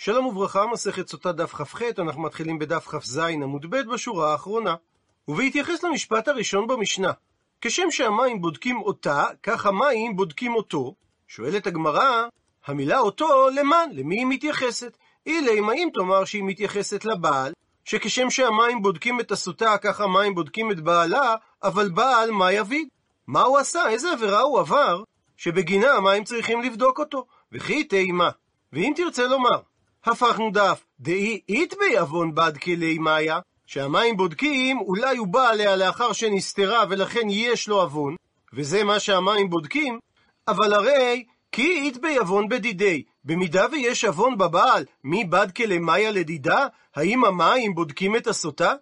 שלום וברכה, מסכת סוטה דף כ"ח, אנחנו מתחילים בדף כ"ז עמוד ב' בשורה האחרונה. ובהתייחס למשפט הראשון במשנה, כשם שהמים בודקים אותה, כך המים בודקים אותו. שואלת הגמרא, המילה אותו, למען, למי היא מתייחסת? אילי, אם תאמר שהיא מתייחסת לבעל, שכשם שהמים בודקים את הסוטה, כך המים בודקים את בעלה, אבל בעל, מה יביד? מה הוא עשה? איזה עבירה הוא עבר, שבגינה המים צריכים לבדוק אותו? וכי תימה. ואם תרצה לומר, הפכנו דף, דאי אית בעוון בד כלי מאיה, שהמים בודקים, אולי הוא בא עליה לאחר שנסתרה ולכן יש לו עוון, וזה מה שהמים בודקים, אבל הרי כי אית בעוון בדידי, במידה ויש עוון בבעל, מי בד כלמיה לדידה, האם המים בודקים את הסוטה?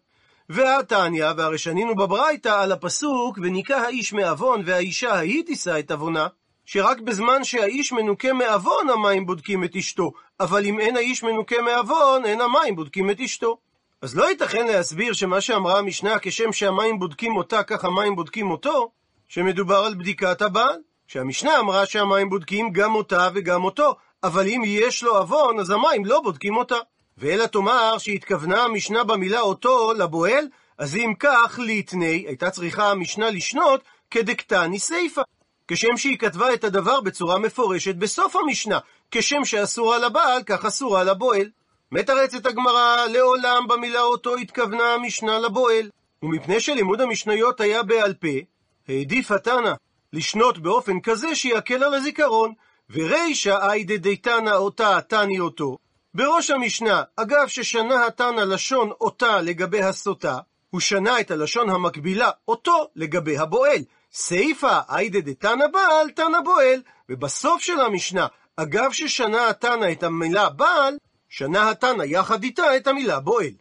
והתניא, והרי שנינו בברייתא על הפסוק, וניקה האיש מעוון והאישה ההיא תישא את עוונה, שרק בזמן שהאיש מנוקה מעוון המים בודקים את אשתו, אבל אם אין האיש מנוקה מעוון, אין המים בודקים את אשתו. אז לא ייתכן להסביר שמה שאמרה המשנה, כשם שהמים בודקים אותה, כך המים בודקים אותו, שמדובר על בדיקת הבעל. שהמשנה אמרה שהמים בודקים גם אותה וגם אותו, אבל אם יש לו עוון, אז המים לא בודקים אותה. ואלא תאמר שהתכוונה המשנה במילה אותו לבועל, אז אם כך, ליטני, הייתה צריכה המשנה לשנות כדקטני סיפה. כשם שהיא כתבה את הדבר בצורה מפורשת בסוף המשנה, כשם שאסורה לבעל, כך אסורה לבועל. מתרצת הגמרא, לעולם במילה אותו התכוונה המשנה לבועל. ומפני שלימוד המשניות היה בעל פה, העדיף התנא לשנות באופן כזה שיקל על הזיכרון, ורישא איידה דיתנא אותה תני אותו. בראש המשנה, אגב ששנה התנא לשון אותה לגבי הסוטה, הוא שנה את הלשון המקבילה אותו לגבי הבועל. סיפא איידה דתנא בעל, תנא בועל. ובסוף של המשנה, אגב ששנה התנא את המילה בעל, שנה התנא יחד איתה את המילה בועל.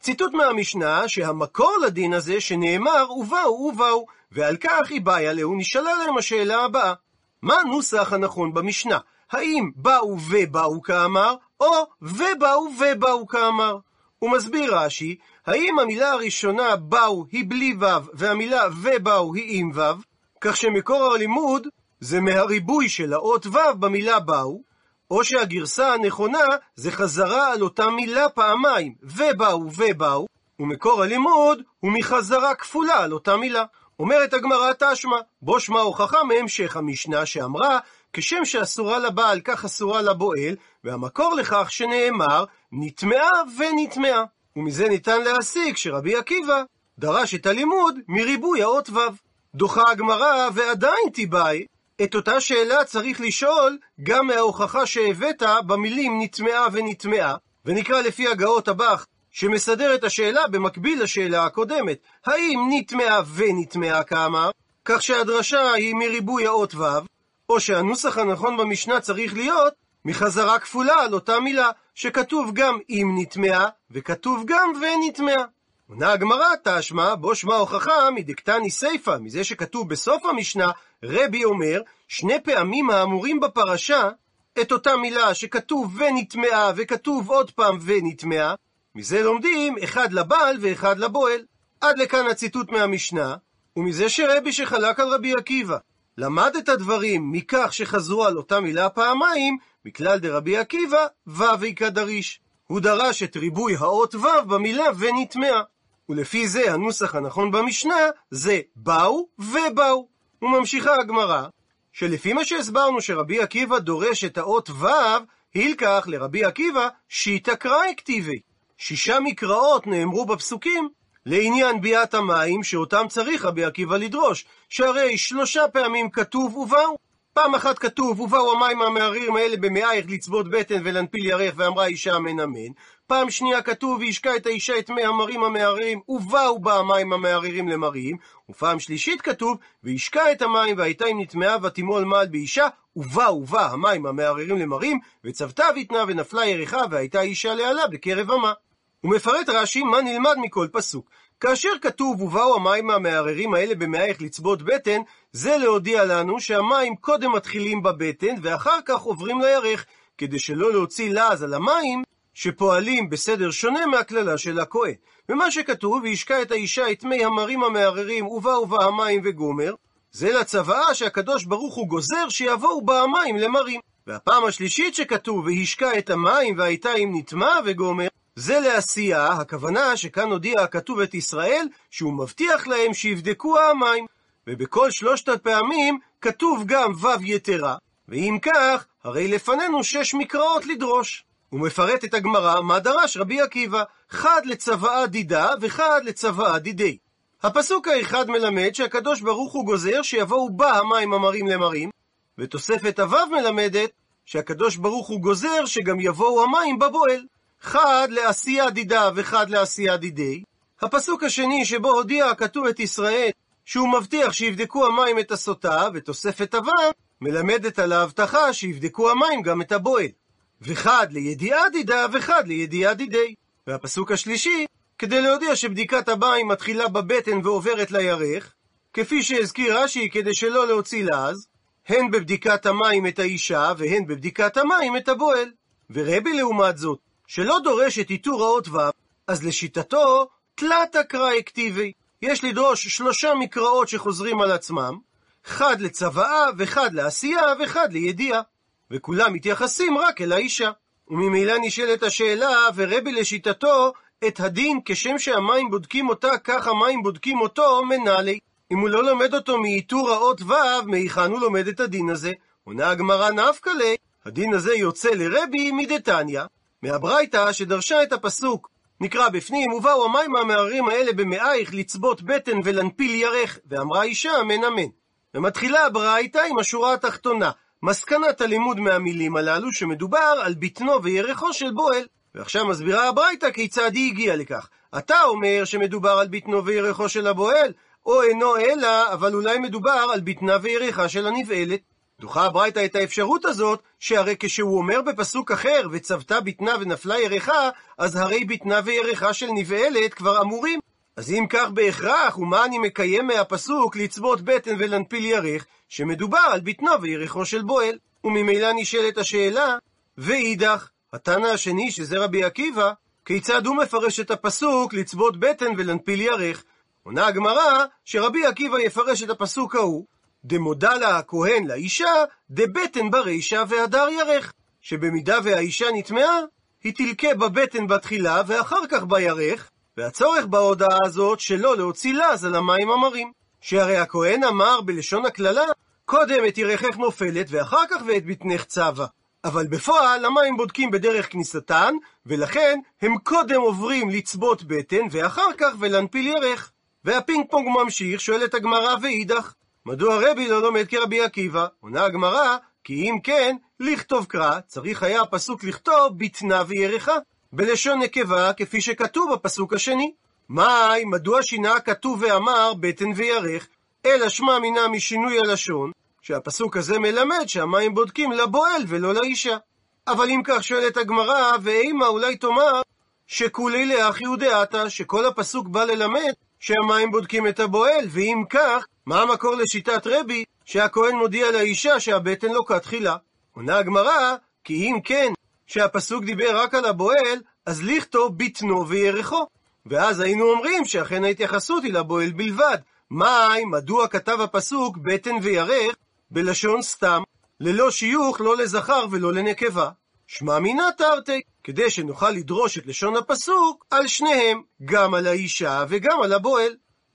ציטוט מהמשנה שהמקור לדין הזה שנאמר ובאו ובאו, ועל כך היא באה להו נשאלה להם השאלה הבאה: מה הנוסח הנכון במשנה? האם באו ובאו כאמר, או ובאו ובאו כאמר? הוא מסביר רש"י, האם המילה הראשונה באו היא בלי ו' והמילה ובאו היא עם ו', כך שמקור הלימוד זה מהריבוי של האות ו' במילה באו, או שהגרסה הנכונה זה חזרה על אותה מילה פעמיים, ובאו ובאו, ומקור הלימוד הוא מחזרה כפולה על אותה מילה. אומרת הגמרא תשמע, בו שמע הוכחה מהמשך המשנה שאמרה, כשם שאסורה לבעל כך אסורה לבועל, והמקור לכך שנאמר, נטמעה ונטמעה. ומזה ניתן להסיק שרבי עקיבא דרש את הלימוד מריבוי האות ו'. דוחה הגמרא ועדיין תיבאי, את אותה שאלה צריך לשאול גם מההוכחה שהבאת במילים נטמעה ונטמעה, ונקרא לפי הגאות הבך, שמסדר את השאלה במקביל לשאלה הקודמת. האם נטמעה ונטמעה כאמר, כך שהדרשה היא מריבוי האות ו', או שהנוסח הנכון במשנה צריך להיות מחזרה כפולה על אותה מילה, שכתוב גם אם נטמעה, וכתוב גם ונטמעה. עונה הגמרא, תשמע, בו שמע הוכחה מדקתני סיפא, מזה שכתוב בסוף המשנה, רבי אומר, שני פעמים האמורים בפרשה, את אותה מילה שכתוב ונטמעה, וכתוב עוד פעם ונטמעה, מזה לומדים אחד לבעל ואחד לבועל. עד לכאן הציטוט מהמשנה, ומזה שרבי שחלק על רבי עקיבא. למד את הדברים מכך שחזרו על אותה מילה פעמיים, מכלל דרבי עקיבא, ו' איכא דריש. הוא דרש את ריבוי האות ו' במילה ונטמעה. ולפי זה הנוסח הנכון במשנה זה באו ובאו. וממשיכה הגמרא, שלפי מה שהסברנו שרבי עקיבא דורש את האות ו', הילקח לרבי עקיבא שיטא קראי כתיבי. שישה מקראות נאמרו בפסוקים לעניין ביאת המים שאותם צריך רבי עקיבא לדרוש, שהרי שלושה פעמים כתוב ובאו. פעם אחת כתוב, ובאו המים המערערים האלה במאייך לצבות בטן ולנפיל ירך, ואמרה אישה אמן אמן. פעם שנייה כתוב, והשקע את האישה את מי המרים המערערים, ובאו בה המים המערערים למרים. ופעם שלישית כתוב, והשקע את המים, והייתה אם נטמעה ותימול מעל באישה, ובאו בה המים המערערים למרים, וצוותה ויתנה ונפלה ירחה, והייתה אישה לעלה בקרב אמה. הוא מפרט רש"י מה נלמד מכל פסוק. כאשר כתוב ובאו המים המערערים האלה במאייך לצבות בטן, זה להודיע לנו שהמים קודם מתחילים בבטן ואחר כך עוברים לירך, כדי שלא להוציא לעז על המים שפועלים בסדר שונה מהקללה של הכהן. ומה שכתוב, וישקע את האישה את מי המרים המערערים ובאו בה המים וגומר, זה לצוואה שהקדוש ברוך הוא גוזר שיבואו בה המים למרים. והפעם השלישית שכתוב, והשקע את המים והייתה אם נטמע וגומר, זה לעשייה, הכוונה שכאן הודיע הכתוב את ישראל, שהוא מבטיח להם שיבדקו המים. ובכל שלושת הפעמים כתוב גם ו' יתרה, ואם כך, הרי לפנינו שש מקראות לדרוש. הוא מפרט את הגמרא מה דרש רבי עקיבא, חד לצוואה דידה וחד לצוואה דידי. הפסוק האחד מלמד שהקדוש ברוך הוא גוזר שיבואו בה המים המרים למרים, ותוספת הוו מלמדת שהקדוש ברוך הוא גוזר שגם יבואו המים בבועל. חד לעשייה דידה וחד לעשייה דידי. הפסוק השני שבו הודיע הכתוב את ישראל שהוא מבטיח שיבדקו המים את הסוטה, ותוספת הוו מלמדת על ההבטחה שיבדקו המים גם את הבועל. וחד לידיעה דידה וחד לידיעה דידי. והפסוק השלישי, כדי להודיע שבדיקת המים מתחילה בבטן ועוברת לירך, כפי שהזכיר רש"י כדי שלא להוציא לעז, הן בבדיקת המים את האישה והן בבדיקת המים את הבועל. ורבי לעומת זאת, שלא דורש את עיטור האות ו', אז לשיטתו, תלת קרא אקטיבי. יש לדרוש שלושה מקראות שחוזרים על עצמם, חד לצוואה, וחד לעשייה, וחד לידיעה. וכולם מתייחסים רק אל האישה. וממילא נשאלת השאלה, ורבי לשיטתו, את הדין כשם שהמים בודקים אותה, כך המים בודקים אותו, מנהלי. אם הוא לא לומד אותו מעיטור האות ו', מהיכן הוא לומד את הדין הזה? עונה הגמרא נפקא ליה, הדין הזה יוצא לרבי מדתניא, מהברייתא שדרשה את הפסוק. נקרא בפנים, ובאו המים המערערים האלה במאייך לצבות בטן ולנפיל ירך, ואמרה אישה אמן אמן. ומתחילה הברייתא עם השורה התחתונה, מסקנת הלימוד מהמילים הללו שמדובר על בטנו וירחו של בועל. ועכשיו מסבירה הברייתא כיצד היא הגיעה לכך. אתה אומר שמדובר על בטנו וירחו של הבועל, או אינו אלא, אבל אולי מדובר על בטנה וירחה של הנבעלת. דוחה הברייתא את האפשרות הזאת, שהרי כשהוא אומר בפסוק אחר, וצוותה בטנה ונפלה ירחה, אז הרי בטנה וירחה של נבעלת כבר אמורים. אז אם כך בהכרח, ומה אני מקיים מהפסוק לצבות בטן ולנפיל ירך, שמדובר על בטנו וירחו של בועל. וממילא נשאלת השאלה, ואידך, התנא השני, שזה רבי עקיבא, כיצד הוא מפרש את הפסוק לצבות בטן ולנפיל ירך? עונה הגמרא שרבי עקיבא יפרש את הפסוק ההוא, דמודה לה הכהן לאישה, דבטן ברישה והדר ירך, שבמידה והאישה נטמעה, היא תלקה בבטן בתחילה ואחר כך בירך, והצורך בהודעה הזאת שלא להוציא לז על המים המרים. שהרי הכהן אמר בלשון הקללה, קודם את ירכך נופלת ואחר כך ואת בטנך צבה. אבל בפועל המים בודקים בדרך כניסתן, ולכן הם קודם עוברים לצבות בטן ואחר כך ולנפיל ירך. והפינג פונג ממשיך, שואלת הגמרא ואידך, מדוע רבי לא לומד כרבי עקיבא? עונה הגמרא, כי אם כן, לכתוב קרא, צריך היה הפסוק לכתוב בטנה וירחה, בלשון נקבה, כפי שכתוב בפסוק השני. מאי, מדוע שינה הכתוב ואמר בטן וירך, אלא שמע מינה משינוי הלשון, שהפסוק הזה מלמד שהמים בודקים לבועל ולא לאישה. אבל אם כך שואלת הגמרא, ואימה אולי תאמר, שכולי לאחי ודעתה, שכל הפסוק בא ללמד שהמים בודקים את הבועל, ואם כך, מה המקור לשיטת רבי שהכהן מודיע לאישה שהבטן לוקה תחילה? עונה הגמרא, כי אם כן, שהפסוק דיבר רק על הבועל, אז לכתוב בטנו וירחו. ואז היינו אומרים שאכן ההתייחסות היא לבועל בלבד. מאי, מדוע כתב הפסוק בטן וירך בלשון סתם, ללא שיוך לא לזכר ולא לנקבה? שמע מינה תרתי, כדי שנוכל לדרוש את לשון הפסוק על שניהם, גם על האישה וגם על הבועל.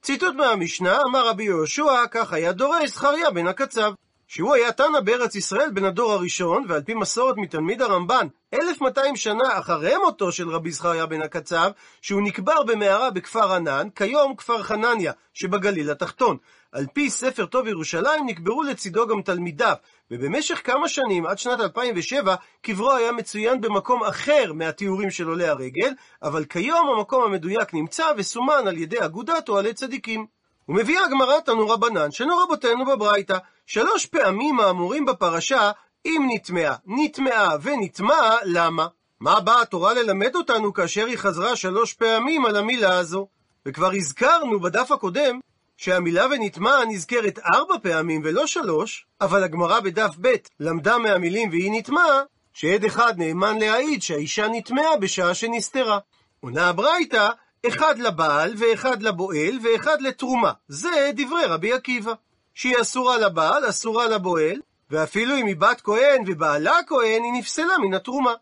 ציטוט מהמשנה, אמר רבי יהושע, כך היה דורש זכריה בן הקצב. שהוא היה תנא בארץ ישראל בן הדור הראשון, ועל פי מסורת מתלמיד הרמב"ן, 1200 שנה אחרי מותו של רבי זכריה בן הקצב, שהוא נקבר במערה בכפר ענן, כיום כפר חנניה, שבגליל התחתון. על פי ספר טוב ירושלים נקברו לצידו גם תלמידיו, ובמשך כמה שנים, עד שנת 2007, קברו היה מצוין במקום אחר מהתיאורים של עולי הרגל, אבל כיום המקום המדויק נמצא וסומן על ידי אגודת אוהלי צדיקים. ומביאה הגמרא תנו רבנן, שנו רבותינו בברייתא, שלוש פעמים האמורים בפרשה, אם נטמעה, נטמעה ונטמעה, למה? מה באה התורה ללמד אותנו כאשר היא חזרה שלוש פעמים על המילה הזו? וכבר הזכרנו בדף הקודם שהמילה ונטמע נזכרת ארבע פעמים ולא שלוש, אבל הגמרא בדף ב' למדה מהמילים והיא נטמעה, שעד אחד נאמן להעיד שהאישה נטמעה בשעה שנסתרה. עונה הברייתא, אחד לבעל ואחד לבועל ואחד לתרומה. זה דברי רבי עקיבא. שהיא אסורה לבעל, אסורה לבועל, ואפילו אם היא בת כהן ובעלה כהן, היא נפסלה מן התרומה.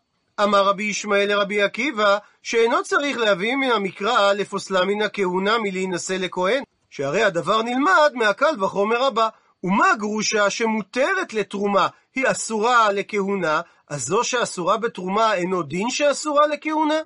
אמר רבי ישמעאל לרבי עקיבא, שאינו צריך להביא מן המקרא לפוסלה מן הכהונה מלהינשא לכהן, שהרי הדבר נלמד מהקל וחומר הבא. ומה גרושה שמותרת לתרומה היא אסורה לכהונה, אז זו שאסורה בתרומה אינו דין שאסורה לכהונה?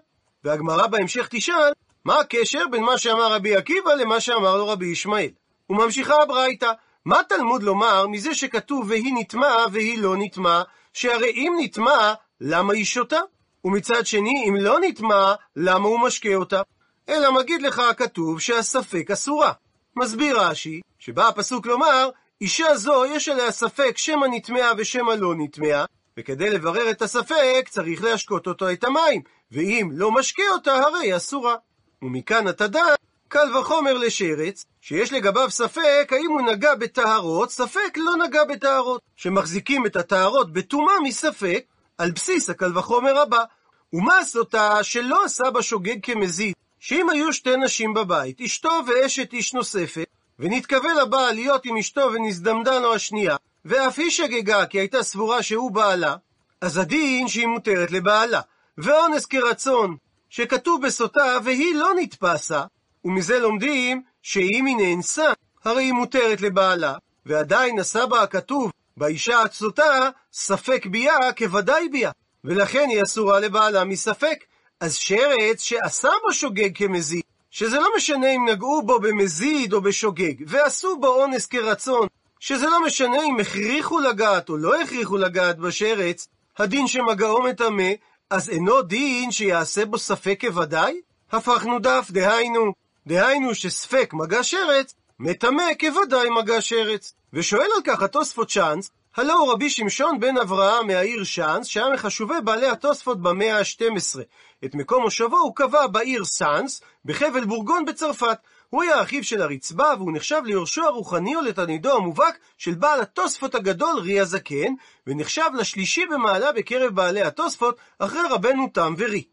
והגמרא בהמשך תשאל, מה הקשר בין מה שאמר רבי עקיבא למה שאמר לו רבי ישמעאל? וממשיכה הברייתא, מה תלמוד לומר מזה שכתוב והיא נטמעה והיא לא נטמעה, שהרי אם נטמעה, למה היא שותה? ומצד שני, אם לא נטמעה, למה הוא משקה אותה? אלא מגיד לך הכתוב שהספק אסורה. מסביר רש"י, שבא הפסוק לומר, אישה זו יש עליה ספק שמא נטמעה ושמא לא נטמעה, וכדי לברר את הספק צריך להשקות אותו את המים, ואם לא משקה אותה הרי אסורה. ומכאן אתה דע, קל וחומר לשרץ, שיש לגביו ספק האם הוא נגע בטהרות, ספק לא נגע בטהרות, שמחזיקים את הטהרות בטומאה מספק, על בסיס הקל וחומר הבא. ומה סוטה שלא עשה בשוגג כמזיד, שאם היו שתי נשים בבית, אשתו ואשת איש נוספת, ונתכוון הבעל להיות עם אשתו ונזדמדה לו השנייה, ואף היא שגגה כי הייתה סבורה שהוא בעלה, אז הדין שהיא מותרת לבעלה. ואונס כרצון, שכתוב בסוטה והיא לא נתפסה, ומזה לומדים שאם היא נאנסה, הרי היא מותרת לבעלה, ועדיין עשה בה הכתוב באישה הצוטה ספק ביה כוודאי ביה, ולכן היא אסורה לבעלה מספק. אז שרץ שעשה בו שוגג כמזיד, שזה לא משנה אם נגעו בו במזיד או בשוגג, ועשו בו אונס כרצון, שזה לא משנה אם הכריחו לגעת או לא הכריחו לגעת בשרץ, הדין שמגעו מטמא, אז אינו דין שיעשה בו ספק כוודאי? הפכנו דף, דהיינו, דהיינו שספק מגע שרץ, מטמא כוודאי מגע שרץ. ושואל על כך התוספות צ'אנס, הלא הוא רבי שמשון בן אברהם מהעיר שאנס, שהיה מחשובי בעלי התוספות במאה ה-12. את מקום מושבו הוא קבע בעיר סאנס, בחבל בורגון בצרפת. הוא היה אחיו של הרצפה, והוא נחשב ליורשו הרוחני או לתלמידו המובהק של בעל התוספות הגדול, רי הזקן, ונחשב לשלישי במעלה בקרב בעלי התוספות, אחרי רבנו תם ורי.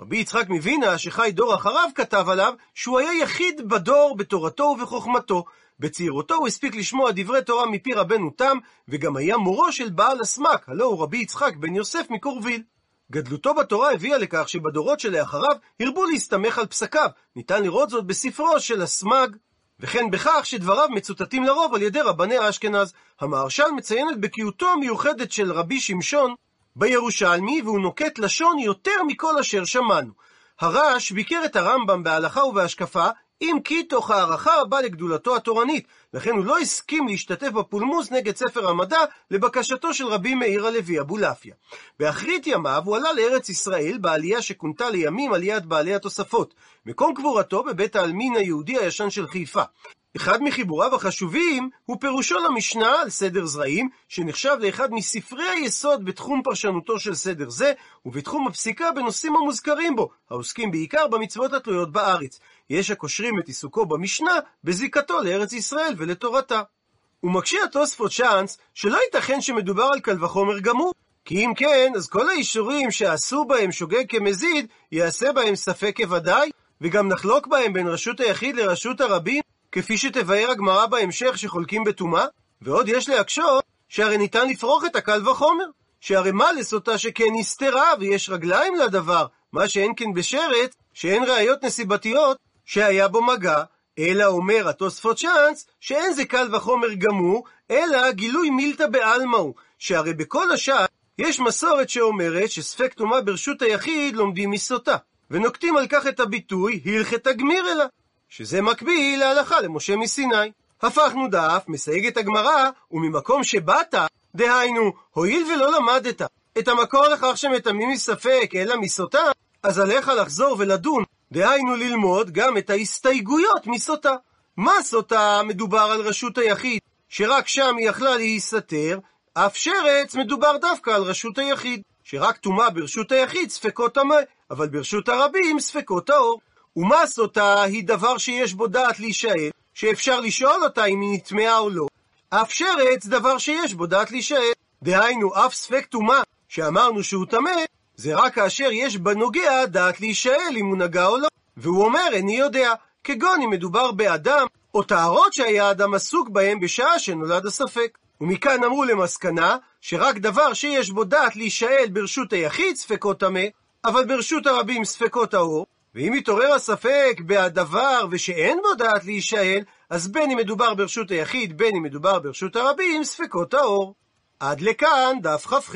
רבי יצחק מווינה, שחי דור אחריו, כתב עליו שהוא היה יחיד בדור בתורתו ובחוכמתו. בצעירותו הוא הספיק לשמוע דברי תורה מפי רבנו תם, וגם היה מורו של בעל הסמק, הלא הוא רבי יצחק בן יוסף מקורביל. גדלותו בתורה הביאה לכך שבדורות שלאחריו הרבו להסתמך על פסקיו, ניתן לראות זאת בספרו של הסמג, וכן בכך שדבריו מצוטטים לרוב על ידי רבני אשכנז. המהרש"ל מציין את בקיאותו המיוחדת של רבי שמשון בירושלמי, והוא נוקט לשון יותר מכל אשר שמענו. הרש ביקר את הרמב"ם בהלכה ובהשקפה, אם כי תוך הערכה רבה לגדולתו התורנית, לכן הוא לא הסכים להשתתף בפולמוס נגד ספר המדע לבקשתו של רבי מאיר הלוי אבולעפיה. באחרית ימיו הוא עלה לארץ ישראל בעלייה שכונתה לימים עליית בעלי התוספות. מקום קבורתו בבית העלמין היהודי הישן של חיפה. אחד מחיבוריו החשובים הוא פירושו למשנה על סדר זרעים, שנחשב לאחד מספרי היסוד בתחום פרשנותו של סדר זה, ובתחום הפסיקה בנושאים המוזכרים בו, העוסקים בעיקר במצוות התלויות בארץ. יש הקושרים את עיסוקו במשנה בזיקתו לארץ ישראל ולתורתה. ומקשה התוספות צ'אנס שלא ייתכן שמדובר על קל וחומר גמור, כי אם כן, אז כל האישורים שעשו בהם שוגג כמזיד, יעשה בהם ספק כוודאי, וגם נחלוק בהם בין רשות היחיד לרשות הרבים, כפי שתבאר הגמרא בהמשך שחולקים בטומאה, ועוד יש להקשות שהרי ניתן לפרוח את הקל וחומר, שהרי מה לסוטה שכן נסתרה ויש רגליים לדבר, מה שאין כן בשרץ, שאין ראיות נסיבתיות שהיה בו מגע, אלא אומר התוספות צ'אנס, שאין זה קל וחומר גמור, אלא גילוי מילתא בעלמא הוא, שהרי בכל השאר יש מסורת שאומרת שספק טומאה ברשות היחיד לומדים מסוטה, ונוקטים על כך את הביטוי הלכת גמיר אלה, שזה מקביל להלכה למשה מסיני. הפכנו דף, מסייגת הגמרא, וממקום שבאת, דהיינו, הואיל ולא למדת את המקור לכך שמטמאים מספק אלא מסוטה, אז עליך לחזור ולדון, דהיינו ללמוד גם את ההסתייגויות מסוטה. מה סוטה מדובר על רשות היחיד, שרק שם היא יכלה להיסתר, אף שרץ מדובר דווקא על רשות היחיד, שרק טומאה ברשות היחיד ספקות טמא, אבל ברשות הרבים ספקות טהור. ומה סוטה היא דבר שיש בו דעת להישאל, שאפשר לשאול אותה אם היא נטמעה או לא. אף שרץ דבר שיש בו דעת להישאל. דהיינו, אף ספק טומאה שאמרנו שהוא טמא, זה רק כאשר יש בנוגע דעת להישאל אם הוא נגע או לא. והוא אומר, איני יודע, כגון אם מדובר באדם, או טהרות שהיה אדם עסוק בהם בשעה שנולד הספק. ומכאן אמרו למסקנה שרק דבר שיש בו דעת להישאל ברשות היחיד ספקות טמא, אבל ברשות הרבים ספקות האור, ואם מתעורר הספק בהדבר ושאין בו דעת להישאל, אז בין אם מדובר ברשות היחיד, בין אם מדובר ברשות הרבים, ספקות האור. עד לכאן דף כ"ח.